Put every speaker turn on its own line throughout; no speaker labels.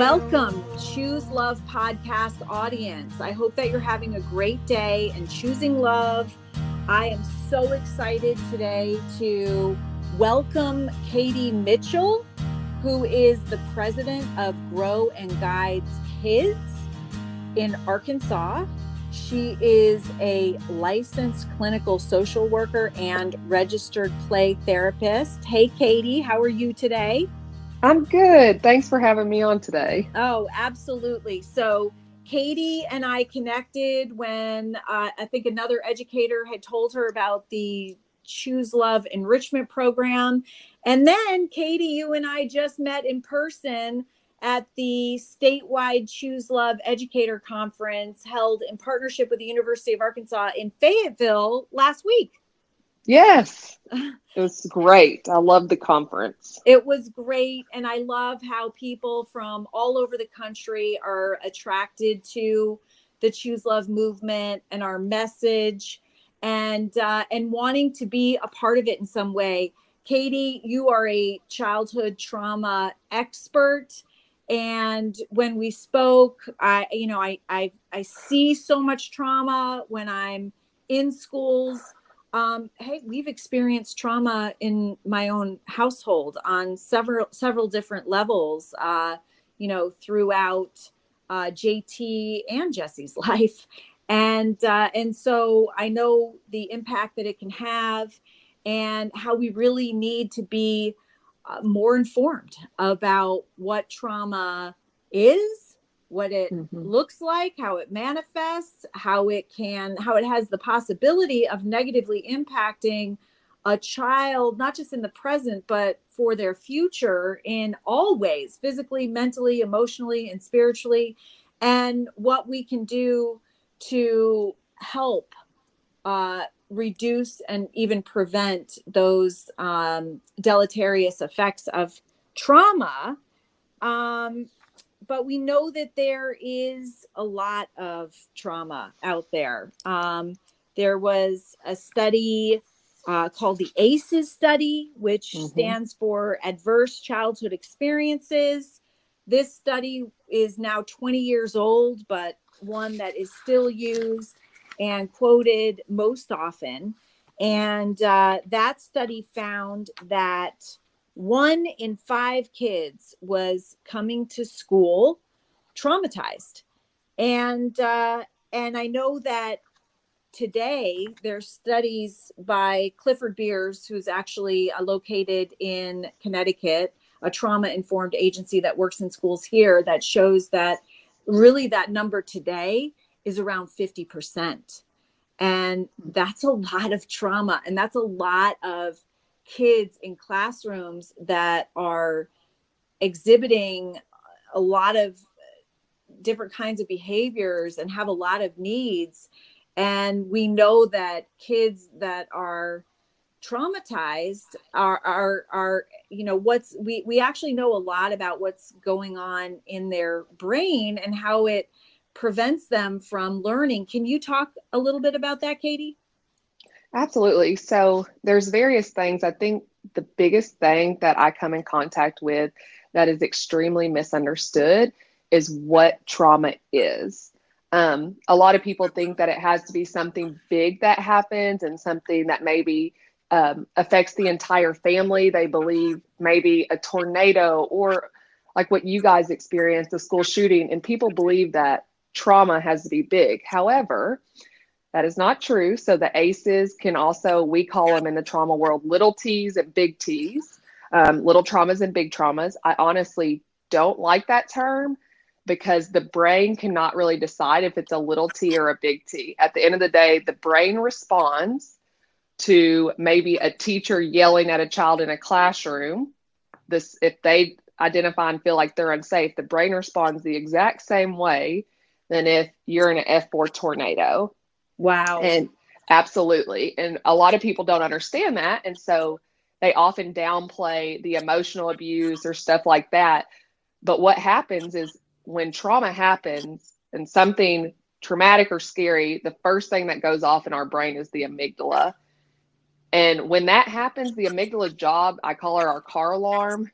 Welcome, Choose Love podcast audience. I hope that you're having a great day and choosing love. I am so excited today to welcome Katie Mitchell, who is the president of Grow and Guides Kids in Arkansas. She is a licensed clinical social worker and registered play therapist. Hey, Katie, how are you today?
I'm good. Thanks for having me on today.
Oh, absolutely. So, Katie and I connected when uh, I think another educator had told her about the Choose Love enrichment program. And then, Katie, you and I just met in person at the statewide Choose Love Educator Conference held in partnership with the University of Arkansas in Fayetteville last week.
Yes. It was great. I love the conference.
It was great. And I love how people from all over the country are attracted to the Choose Love movement and our message and uh, and wanting to be a part of it in some way. Katie, you are a childhood trauma expert. And when we spoke, I, you know, I, I, I see so much trauma when I'm in schools um, hey, we've experienced trauma in my own household on several several different levels. Uh, you know, throughout uh, JT and Jesse's life, and uh, and so I know the impact that it can have, and how we really need to be uh, more informed about what trauma is what it mm-hmm. looks like, how it manifests, how it can, how it has the possibility of negatively impacting a child, not just in the present, but for their future in all ways physically, mentally, emotionally, and spiritually, and what we can do to help uh, reduce and even prevent those um, deleterious effects of trauma. Um, but we know that there is a lot of trauma out there. Um, there was a study uh, called the ACEs study, which mm-hmm. stands for Adverse Childhood Experiences. This study is now 20 years old, but one that is still used and quoted most often. And uh, that study found that one in five kids was coming to school traumatized. And uh, and i know that today there's studies by clifford beers who's actually uh, located in connecticut a trauma informed agency that works in schools here that shows that really that number today is around 50% and that's a lot of trauma and that's a lot of kids in classrooms that are exhibiting a lot of different kinds of behaviors and have a lot of needs. And we know that kids that are traumatized are are are you know what's we we actually know a lot about what's going on in their brain and how it prevents them from learning. Can you talk a little bit about that katie
Absolutely. So there's various things. I think the biggest thing that I come in contact with that is extremely misunderstood is what trauma is. Um, a lot of people think that it has to be something big that happens and something that maybe um, affects the entire family. They believe maybe a tornado or like what you guys experienced, a school shooting, and people believe that trauma has to be big. However, that is not true. So the ACEs can also, we call them in the trauma world, little T's and big T's, um, little traumas and big traumas. I honestly don't like that term because the brain cannot really decide if it's a little t or a big T. At the end of the day, the brain responds to maybe a teacher yelling at a child in a classroom. This, if they identify and feel like they're unsafe, the brain responds the exact same way than if you're in an F4 tornado.
Wow.
And absolutely. And a lot of people don't understand that. And so they often downplay the emotional abuse or stuff like that. But what happens is when trauma happens and something traumatic or scary, the first thing that goes off in our brain is the amygdala. And when that happens, the amygdala's job, I call her our car alarm,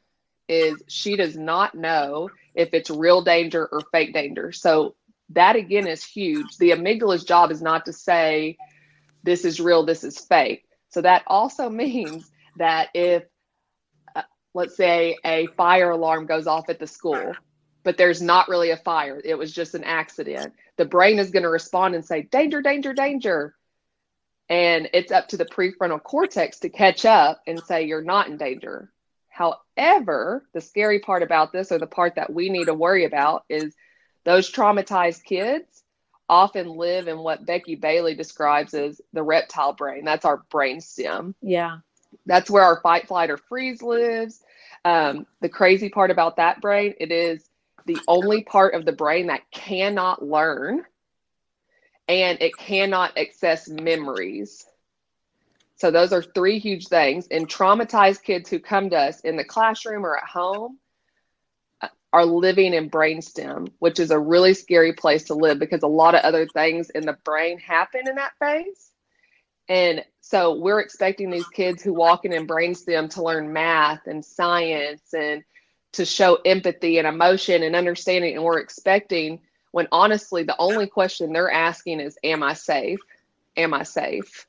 is she does not know if it's real danger or fake danger. So that again is huge. The amygdala's job is not to say this is real, this is fake. So that also means that if uh, let's say a fire alarm goes off at the school, but there's not really a fire, it was just an accident. The brain is going to respond and say danger, danger, danger. And it's up to the prefrontal cortex to catch up and say you're not in danger. However, the scary part about this, or the part that we need to worry about, is those traumatized kids often live in what Becky Bailey describes as the reptile brain. That's our brain stem.
Yeah.
That's where our fight, flight, or freeze lives. Um, the crazy part about that brain, it is the only part of the brain that cannot learn and it cannot access memories. So those are three huge things. And traumatized kids who come to us in the classroom or at home are living in brainstem, which is a really scary place to live because a lot of other things in the brain happen in that phase. And so we're expecting these kids who walk in in brainstem to learn math and science and to show empathy and emotion and understanding. And we're expecting when honestly the only question they're asking is, Am I safe? Am I safe?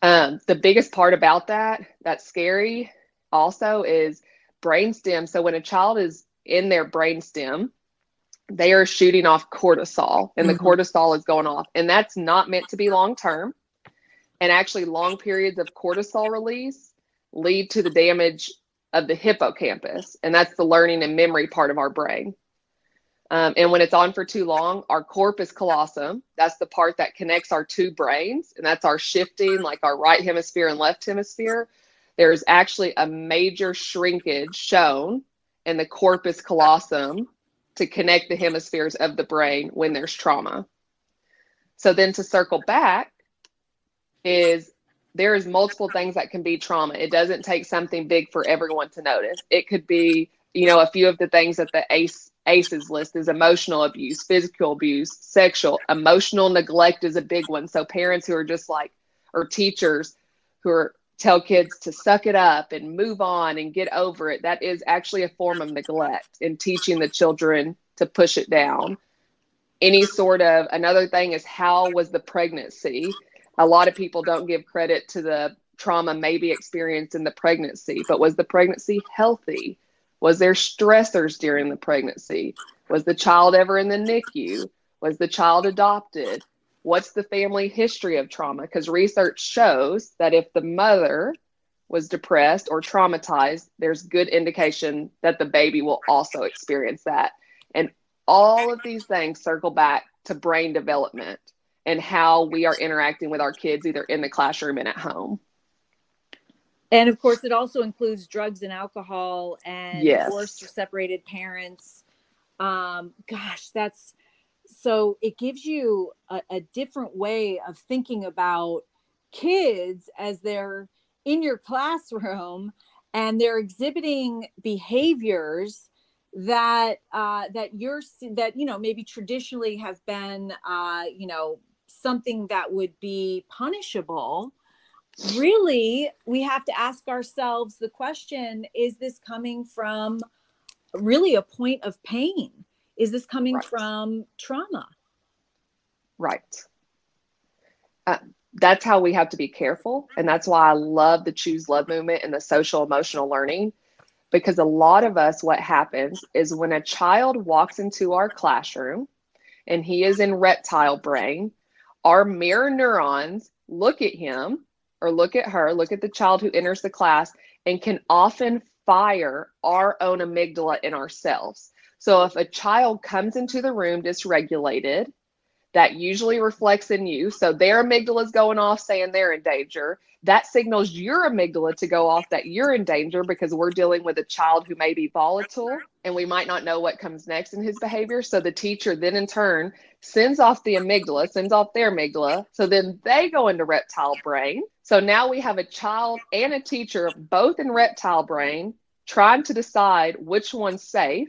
Um, the biggest part about that, that's scary also, is brainstem. So when a child is in their brainstem, they are shooting off cortisol and the mm-hmm. cortisol is going off. And that's not meant to be long term. And actually, long periods of cortisol release lead to the damage of the hippocampus. And that's the learning and memory part of our brain. Um, and when it's on for too long, our corpus callosum, that's the part that connects our two brains, and that's our shifting, like our right hemisphere and left hemisphere. There's actually a major shrinkage shown in the corpus callosum to connect the hemispheres of the brain when there's trauma. So then to circle back is there is multiple things that can be trauma. It doesn't take something big for everyone to notice. It could be, you know, a few of the things that the ACE ACEs list is emotional abuse, physical abuse, sexual, emotional neglect is a big one. So parents who are just like, or teachers who are tell kids to suck it up and move on and get over it. That is actually a form of neglect in teaching the children to push it down. Any sort of another thing is how was the pregnancy? A lot of people don't give credit to the trauma maybe experienced in the pregnancy, but was the pregnancy healthy? Was there stressors during the pregnancy? Was the child ever in the NICU? Was the child adopted? What's the family history of trauma? Because research shows that if the mother was depressed or traumatized, there's good indication that the baby will also experience that. And all of these things circle back to brain development and how we are interacting with our kids either in the classroom and at home
and of course it also includes drugs and alcohol and yes. divorced or separated parents um gosh that's so it gives you a, a, different way of thinking about kids as they're in your classroom and they're exhibiting behaviors that uh, that you're that you know maybe traditionally have been uh, you know something that would be punishable. Really we have to ask ourselves the question is this coming from really a point of pain is this coming right. from trauma
right uh, that's how we have to be careful and that's why i love the choose love movement and the social emotional learning because a lot of us what happens is when a child walks into our classroom and he is in reptile brain our mirror neurons look at him or look at her, look at the child who enters the class, and can often fire our own amygdala in ourselves. So if a child comes into the room dysregulated, that usually reflects in you. So their amygdala is going off saying they're in danger. That signals your amygdala to go off that you're in danger because we're dealing with a child who may be volatile and we might not know what comes next in his behavior. So the teacher then in turn sends off the amygdala, sends off their amygdala. So then they go into reptile brain. So now we have a child and a teacher both in reptile brain trying to decide which one's safe.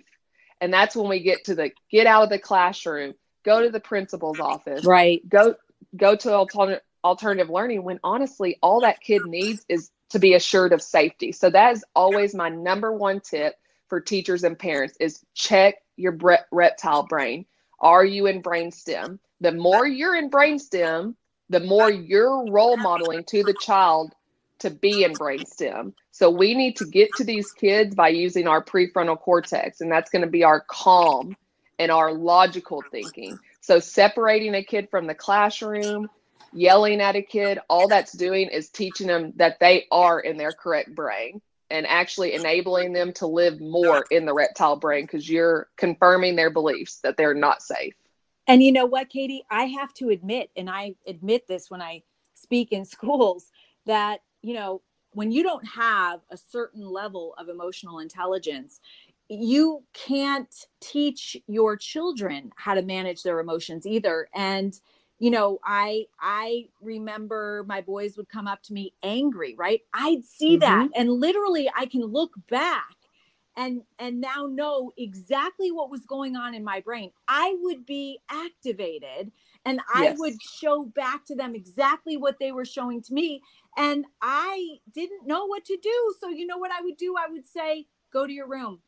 And that's when we get to the get out of the classroom, go to the principal's office,
right?
Go go to alternative alternative learning when honestly all that kid needs is to be assured of safety. So that is always my number one tip for teachers and parents is check your reptile brain. Are you in brainstem? The more you're in brainstem, the more you're role modeling to the child to be in brainstem. So we need to get to these kids by using our prefrontal cortex, and that's going to be our calm and our logical thinking. So separating a kid from the classroom, yelling at a kid, all that's doing is teaching them that they are in their correct brain and actually enabling them to live more in the reptile brain because you're confirming their beliefs that they're not safe.
And you know what, Katie? I have to admit, and I admit this when I speak in schools, that, you know, when you don't have a certain level of emotional intelligence, you can't teach your children how to manage their emotions either. And, you know, I I remember my boys would come up to me angry, right? I'd see mm-hmm. that and literally I can look back and and now know exactly what was going on in my brain i would be activated and i yes. would show back to them exactly what they were showing to me and i didn't know what to do. So you know what i would do? I would say go to your room.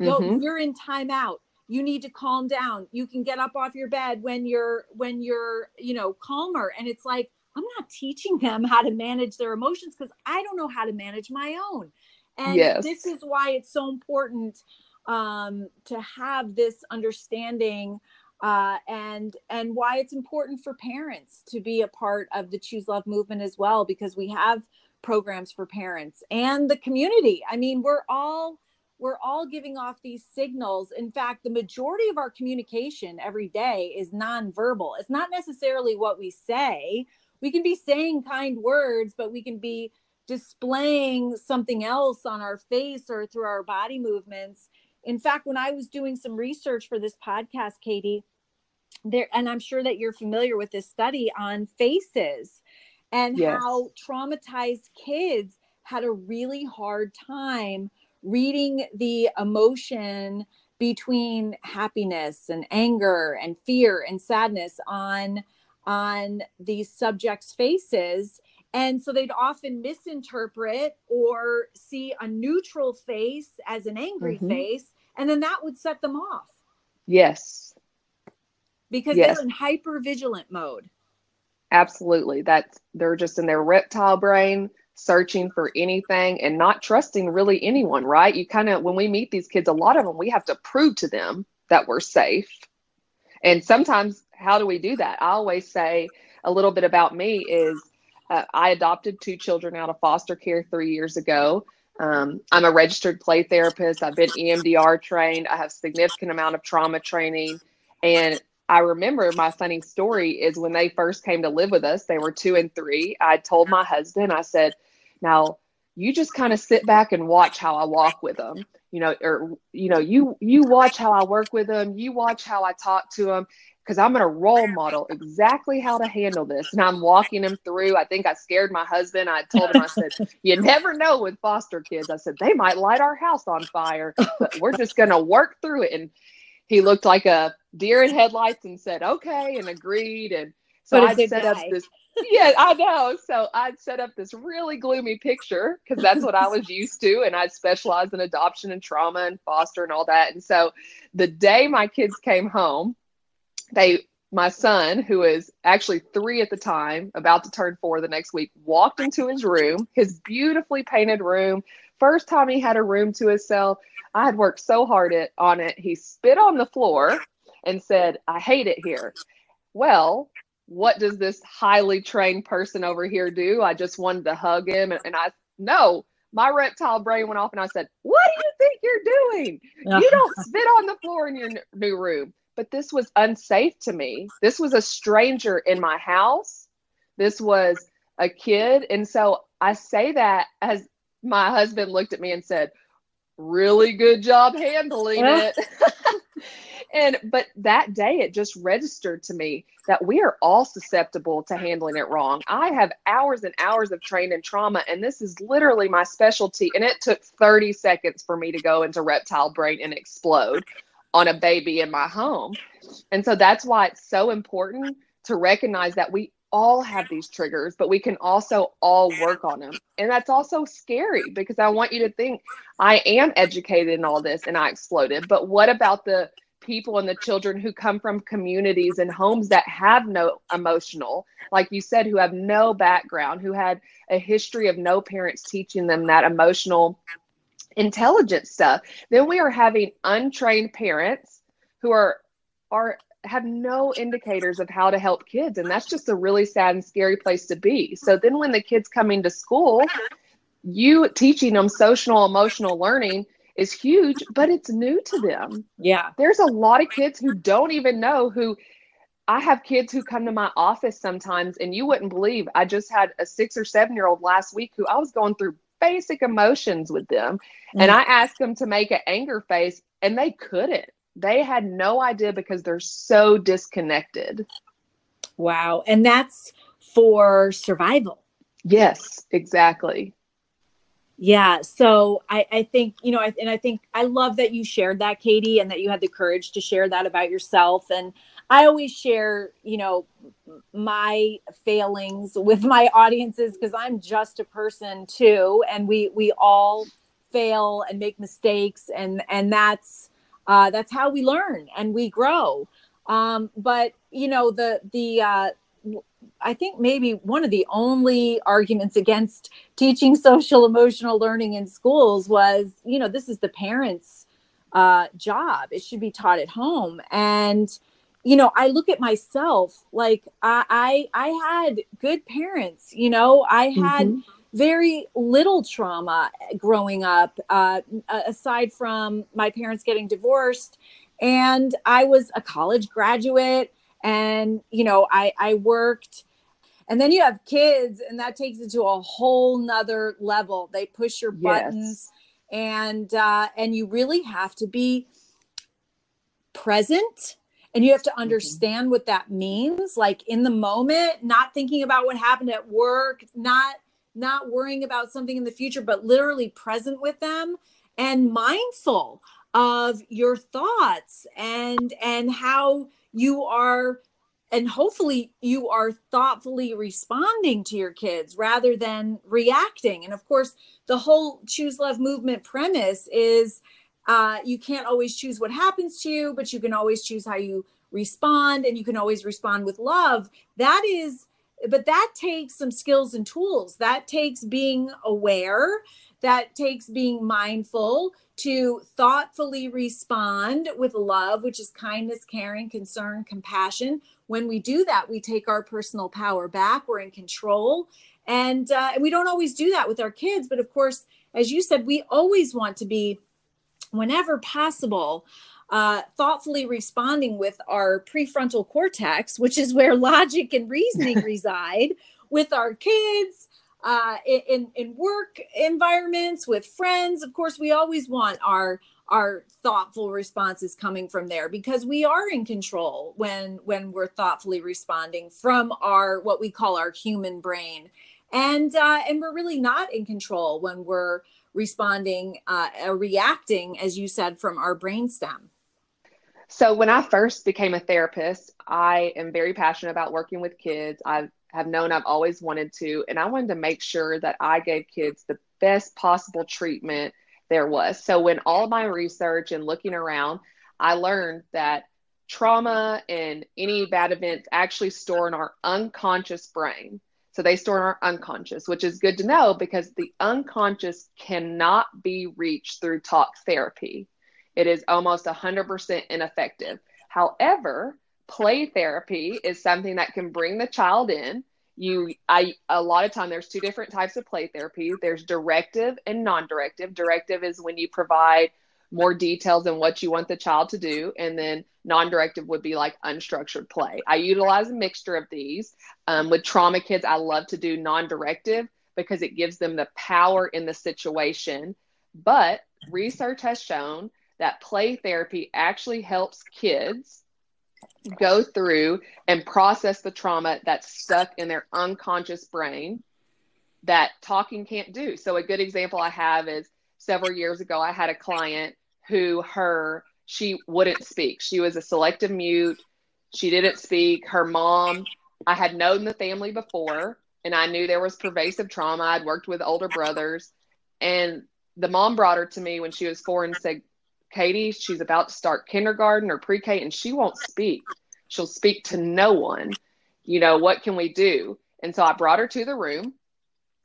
Go mm-hmm. you're in timeout. You need to calm down. You can get up off your bed when you're when you're you know calmer. And it's like i'm not teaching them how to manage their emotions because i don't know how to manage my own. And yes. this is why it's so important um, to have this understanding uh, and and why it's important for parents to be a part of the choose love movement as well because we have programs for parents and the community. I mean we're all we're all giving off these signals. In fact the majority of our communication every day is nonverbal. It's not necessarily what we say. We can be saying kind words but we can be displaying something else on our face or through our body movements. In fact, when I was doing some research for this podcast, Katie, there, and I'm sure that you're familiar with this study on faces and yes. how traumatized kids had a really hard time reading the emotion between happiness and anger and fear and sadness on on these subjects faces and so they'd often misinterpret or see a neutral face as an angry mm-hmm. face. And then that would set them off.
Yes.
Because yes. they're in hyper vigilant mode.
Absolutely. That's they're just in their reptile brain searching for anything and not trusting really anyone, right? You kind of when we meet these kids, a lot of them we have to prove to them that we're safe. And sometimes how do we do that? I always say a little bit about me is uh, I adopted two children out of foster care three years ago. Um, I'm a registered play therapist. I've been EMDR trained. I have significant amount of trauma training. And I remember my funny story is when they first came to live with us, they were two and three. I told my husband, I said, now you just kind of sit back and watch how I walk with them, you know, or, you know, you, you watch how I work with them. You watch how I talk to them because I'm going to role model exactly how to handle this. And I'm walking him through. I think I scared my husband. I told him, I said, You never know with foster kids. I said, They might light our house on fire, but we're just going to work through it. And he looked like a deer in headlights and said, Okay, and agreed. And so I set up this. yeah, I know. So I'd set up this really gloomy picture because that's what I was used to. And I specialized in adoption and trauma and foster and all that. And so the day my kids came home, they my son who is actually three at the time about to turn four the next week walked into his room his beautifully painted room. First time he had a room to himself i had worked so hard it, on it he spit on the floor and said i hate it here. Well what does this highly trained person over here do? I just wanted to hug him and, and i no my reptile brain went off and i said what do you think you're doing? You don't spit on the floor in your new room but this was unsafe to me. This was a stranger in my house. This was a kid. And so I say that as my husband looked at me and said, Really good job handling it. and but that day it just registered to me that we are all susceptible to handling it wrong. I have hours and hours of training trauma, and this is literally my specialty. And it took 30 seconds for me to go into reptile brain and explode on a baby in my home. And so that's why it's so important to recognize that we all have these triggers, but we can also all work on them. And that's also scary because I want you to think I am educated in all this and I exploded. But what about the people and the children who come from communities and homes that have no emotional, like you said, who have no background, who had a history of no parents teaching them that emotional intelligence stuff? Then we are having untrained parents who are are have no indicators of how to help kids. And that's just a really sad and scary place to be. So then when the kids coming to school you teaching them social emotional learning is huge but it's new to them.
Yeah.
There's a lot of kids who don't even know who i have kids who come to my office sometimes and you wouldn't believe i just had a six or seven year old last week who i was going through basic emotions with them mm-hmm. and i asked them to make an anger face and they couldn't they had no idea because they're so disconnected.
Wow. And that's for survival.
Yes, exactly.
Yeah. So I, I think, you know, I, and I think I love that you shared that, Katie, and that you had the courage to share that about yourself. And I always share, you know, my failings with my audiences because I'm just a person too. And we, we all fail and make mistakes. And, and that's, uh, that's how we learn and we grow. Um, but you know, the the uh, I think maybe one of the only arguments against teaching social emotional learning in schools was, you know, this is the parents' uh, job. It should be taught at home. And, you know, I look at myself like I I, I had good parents. You know, I had. Mm-hmm very little trauma growing up, uh, aside from my parents getting divorced. And I was a college graduate, and you know, I, I worked. And then you have kids, and that takes it to a whole nother level. They push your buttons, yes. and uh, and you really have to be present and you have to mm-hmm. understand mm-hmm. what that means like in the moment not thinking about what happened at work not not worrying about something in the future, but literally present with them and mindful of your thoughts and and how you are and hopefully you are thoughtfully responding to your kids rather than reacting and of course the whole choose love movement premise is uh, you can't always choose what happens to you but you can always choose how you respond and you can always respond with love. That is but that takes some skills and tools. That takes being aware. That takes being mindful to thoughtfully respond with love which is kindness caring concern compassion. When we do that we take our personal power back. We're in control. And uh, and we don't always do that with our kids but of course as you said we always want to be whenever possible uh, thoughtfully responding with our prefrontal cortex, which is where logic and reasoning reside, with our kids, uh, in in work environments, with friends. Of course, we always want our our thoughtful responses coming from there because we are in control when when we're thoughtfully responding from our what we call our human brain and uh, and we're really not in control when we're responding uh, reacting as you said from our brainstem
so when I first became a therapist, I am very passionate about working with kids. I have known I've always wanted to, and I wanted to make sure that I gave kids the best possible treatment there was. So when all my research and looking around, I learned that trauma and any bad events actually store in our unconscious brain. So they store in our unconscious, which is good to know because the unconscious cannot be reached through talk therapy it is almost 100% ineffective. However, play therapy is something that can bring the child in. You, I, a lot of time there's two different types of play therapy. There's directive and non-directive. Directive is when you provide more details on what you want the child to do, and then non-directive would be like unstructured play. I utilize a mixture of these. Um, with trauma kids, I love to do non-directive because it gives them the power in the situation. But research has shown that play therapy actually helps kids go through and process the trauma that's stuck in their unconscious brain that talking can't do. So a good example I have is several years ago I had a client who her she wouldn't speak. She was a selective mute. She didn't speak. Her mom I had known the family before and I knew there was pervasive trauma. I'd worked with older brothers and the mom brought her to me when she was four and said, Katie, she's about to start kindergarten or pre K and she won't speak. She'll speak to no one. You know, what can we do? And so I brought her to the room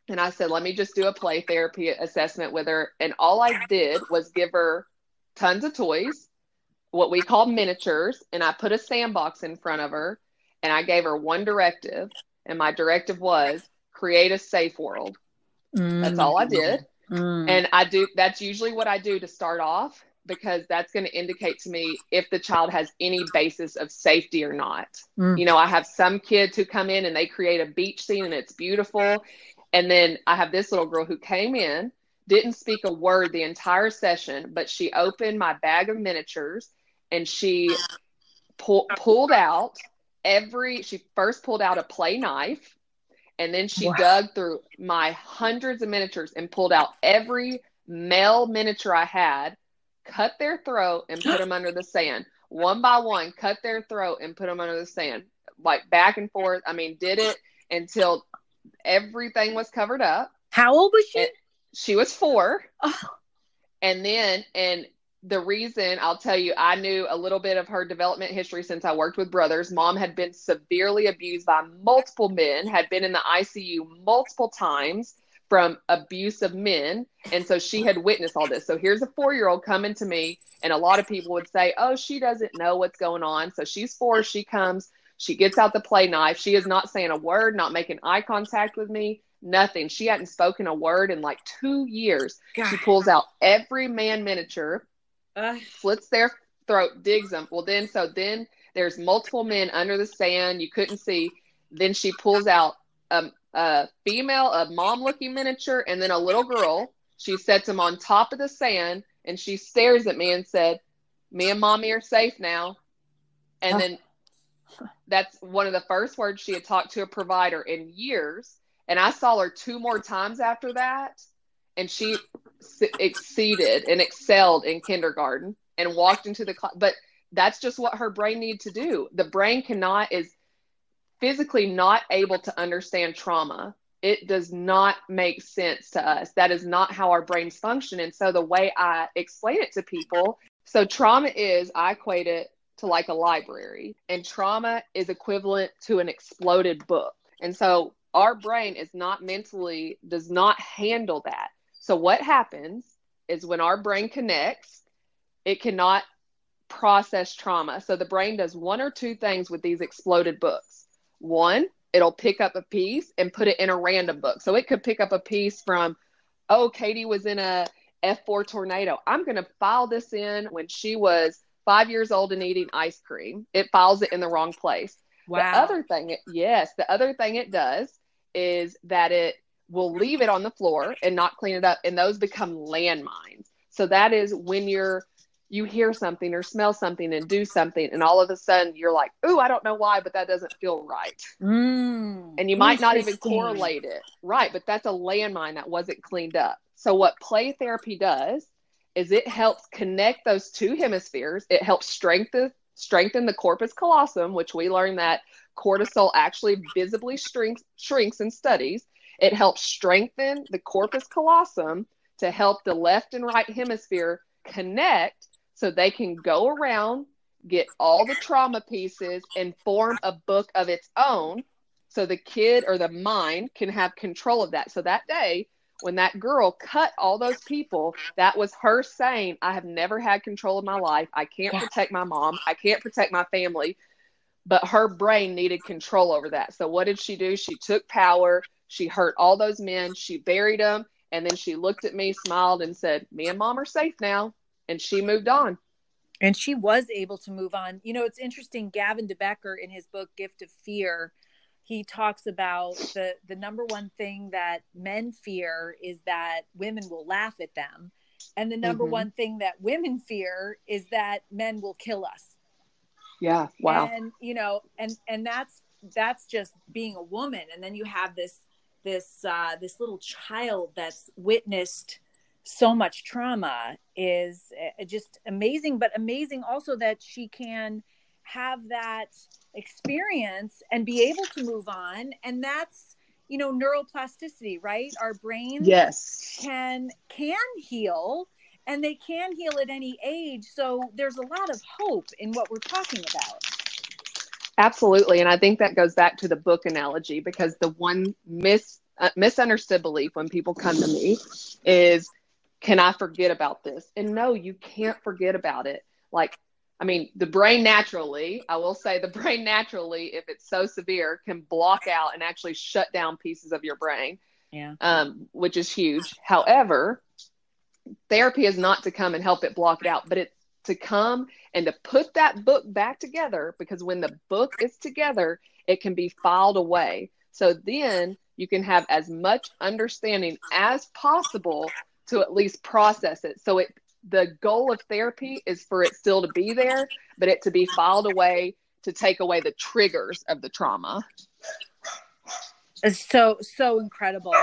and I said, let me just do a play therapy assessment with her. And all I did was give her tons of toys, what we call miniatures. And I put a sandbox in front of her and I gave her one directive. And my directive was create a safe world. Mm. That's all I did. Mm. And I do, that's usually what I do to start off because that's going to indicate to me if the child has any basis of safety or not. Mm. You know, I have some kids who come in and they create a beach scene and it's beautiful. And then I have this little girl who came in, didn't speak a word the entire session, but she opened my bag of miniatures and she pull, pulled out every, she first pulled out a play knife and then she wow. dug through my hundreds of miniatures and pulled out every male miniature I had cut their throat and put them under the sand. One by one, cut their throat and put them under the sand. Like back and forth. I mean, did it until everything was covered up.
How old was she?
She was four. Oh. And then, and the reason I'll tell you, I knew a little bit of her development history since I worked with brothers. Mom had been severely abused by multiple men, had been in the ICU multiple times from abusive men. And so she had witnessed all this. So here's a four year old coming to me, and a lot of people would say, Oh, she doesn't know what's going on. So she's four. She comes, she gets out the play knife. She is not saying a word, not making eye contact with me, nothing. She hadn't spoken a word in like two years. God. She pulls out every man miniature, uh. slits their throat, digs them. Well, then, so then there's multiple men under the sand. You couldn't see. Then she pulls out um, a female, a mom looking miniature, and then a little girl. She sets them on top of the sand and she stares at me and said, Me and mommy are safe now. And then that's one of the first words she had talked to a provider in years. And I saw her two more times after that. And she exceeded and excelled in kindergarten and walked into the class. But that's just what her brain needs to do. The brain cannot, is physically not able to understand trauma. It does not make sense to us. That is not how our brains function. And so the way I explain it to people, so trauma is, I equate it to like a library, and trauma is equivalent to an exploded book. And so our brain is not mentally, does not handle that. So what happens is when our brain connects, it cannot process trauma. So the brain does one or two things with these exploded books. One, it'll pick up a piece and put it in a random book. So it could pick up a piece from, oh, Katie was in a F4 tornado. I'm going to file this in when she was five years old and eating ice cream. It files it in the wrong place. Wow. The other thing, yes, the other thing it does is that it will leave it on the floor and not clean it up, and those become landmines. So that is when you're you hear something or smell something and do something, and all of a sudden you're like, "Ooh, I don't know why, but that doesn't feel right." Mm, and you might not even correlate it, right? But that's a landmine that wasn't cleaned up. So what play therapy does is it helps connect those two hemispheres. It helps strengthen strengthen the corpus callosum, which we learned that cortisol actually visibly shrinks shrinks in studies. It helps strengthen the corpus callosum to help the left and right hemisphere connect so they can go around, get all the trauma pieces, and form a book of its own so the kid or the mind can have control of that. So that day, when that girl cut all those people, that was her saying, I have never had control of my life. I can't yeah. protect my mom. I can't protect my family. But her brain needed control over that. So what did she do? She took power. She hurt all those men. She buried them. And then she looked at me, smiled, and said, Me and mom are safe now and she moved on
and she was able to move on you know it's interesting gavin de becker in his book gift of fear he talks about the the number one thing that men fear is that women will laugh at them and the number mm-hmm. one thing that women fear is that men will kill us
yeah wow.
And you know and and that's that's just being a woman. And then you have this this uh this little child that's witnessed so much trauma is uh, just amazing but amazing also that she can have that experience and be able to move on. And that's you know neuroplasticity right? Our brains
yes.
can can heal and they can heal at any age so there's a lot of hope in what we're talking about
absolutely and i think that goes back to the book analogy because the one mis uh, misunderstood belief when people come to me is can i forget about this and no you can't forget about it like I mean, the brain naturally, I will say the brain naturally, if it's so severe, can block out and actually shut down pieces of your brain.
Yeah.
Um, which is huge. However, therapy is not to come and help it block it out, but it's to come and to put that book back together because when the book is together, it can be filed away. So then you can have as much understanding as possible to at least process it. So it the goal of therapy is for it still to be there, but it to be filed away to take away the triggers of the trauma.
It's so so incredible.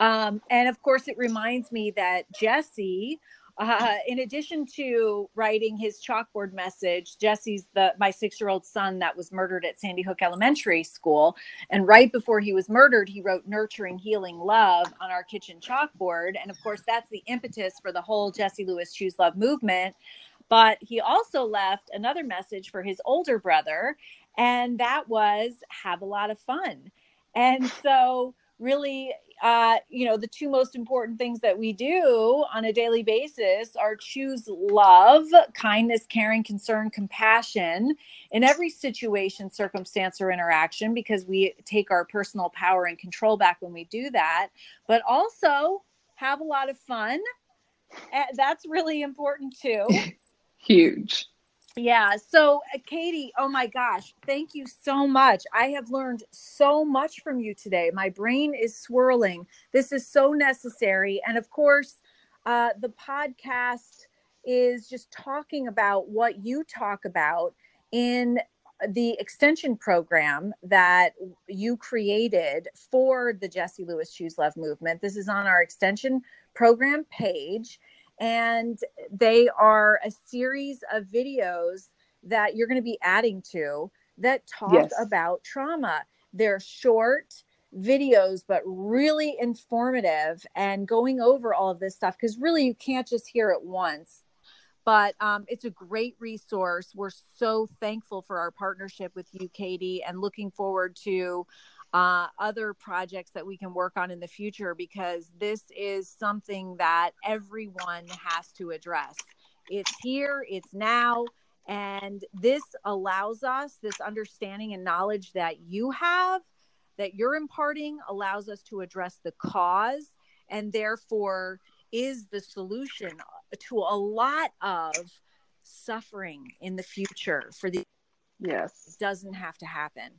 Um, and of course, it reminds me that Jesse uh, in addition to writing his chalkboard message, Jesse's the my six year old son that was murdered at Sandy Hook Elementary School, and right before he was murdered, he wrote "Nurturing Healing Love" on our kitchen chalkboard, and of course, that's the impetus for the whole Jesse Lewis Choose Love movement. But he also left another message for his older brother, and that was "Have a lot of fun." And so, really, uh, you know, the two most important things that we do on a daily basis are choose love, kindness, caring, concern, compassion in every situation, circumstance, or interaction because we take our personal power and control back when we do that, but also have a lot of fun. That's really important too.
Huge.
Yeah. So, uh, Katie, oh my gosh, thank you so much. I have learned so much from you today. My brain is swirling. This is so necessary. And of course, uh, the podcast is just talking about what you talk about in the extension program that you created for the Jesse Lewis Choose Love movement. This is on our extension program page and they are a series of videos that you're going to be adding to that talk yes. about trauma. They're short videos, but really informative and going over all of this stuff because really you can't just hear it once. But um, it's a great resource. We're so thankful for our partnership with you, Katie, and looking forward to uh, other projects that we can work on in the future because this is something that everyone has to address. It's here, it's now, and this allows us this understanding and knowledge that you have, that you're imparting, allows us to address the cause and therefore is the solution to a lot of suffering in the future for the
yes
it doesn't have to happen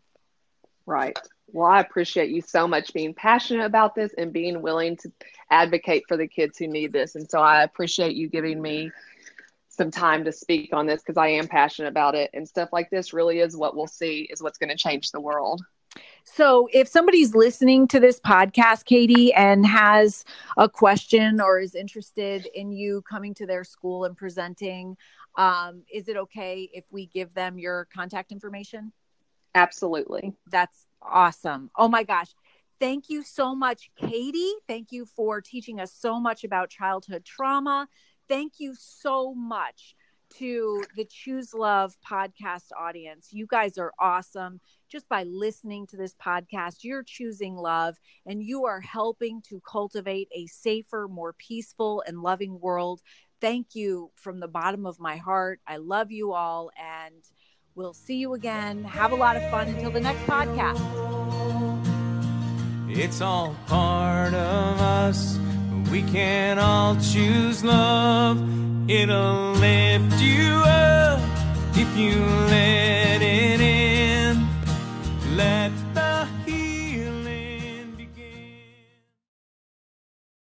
right well, I appreciate you so much being passionate about this and being willing to advocate for the kids who need this. And so I appreciate you giving me some time to speak on this because I am passionate about it. And stuff like this really is what we'll see is what's going to change the world.
So, if somebody's listening to this podcast, Katie, and has a question or is interested in you coming to their school and presenting, um, is it okay if we give them your contact information?
Absolutely.
That's awesome. Oh my gosh. Thank you so much, Katie. Thank you for teaching us so much about childhood trauma. Thank you so much to the Choose Love podcast audience. You guys are awesome. Just by listening to this podcast, you're choosing love and you are helping to cultivate a safer, more peaceful, and loving world. Thank you from the bottom of my heart. I love you all and We'll see you again. Have a lot of fun until the next podcast. It's all part of us. We can all choose love. It'll lift you up if you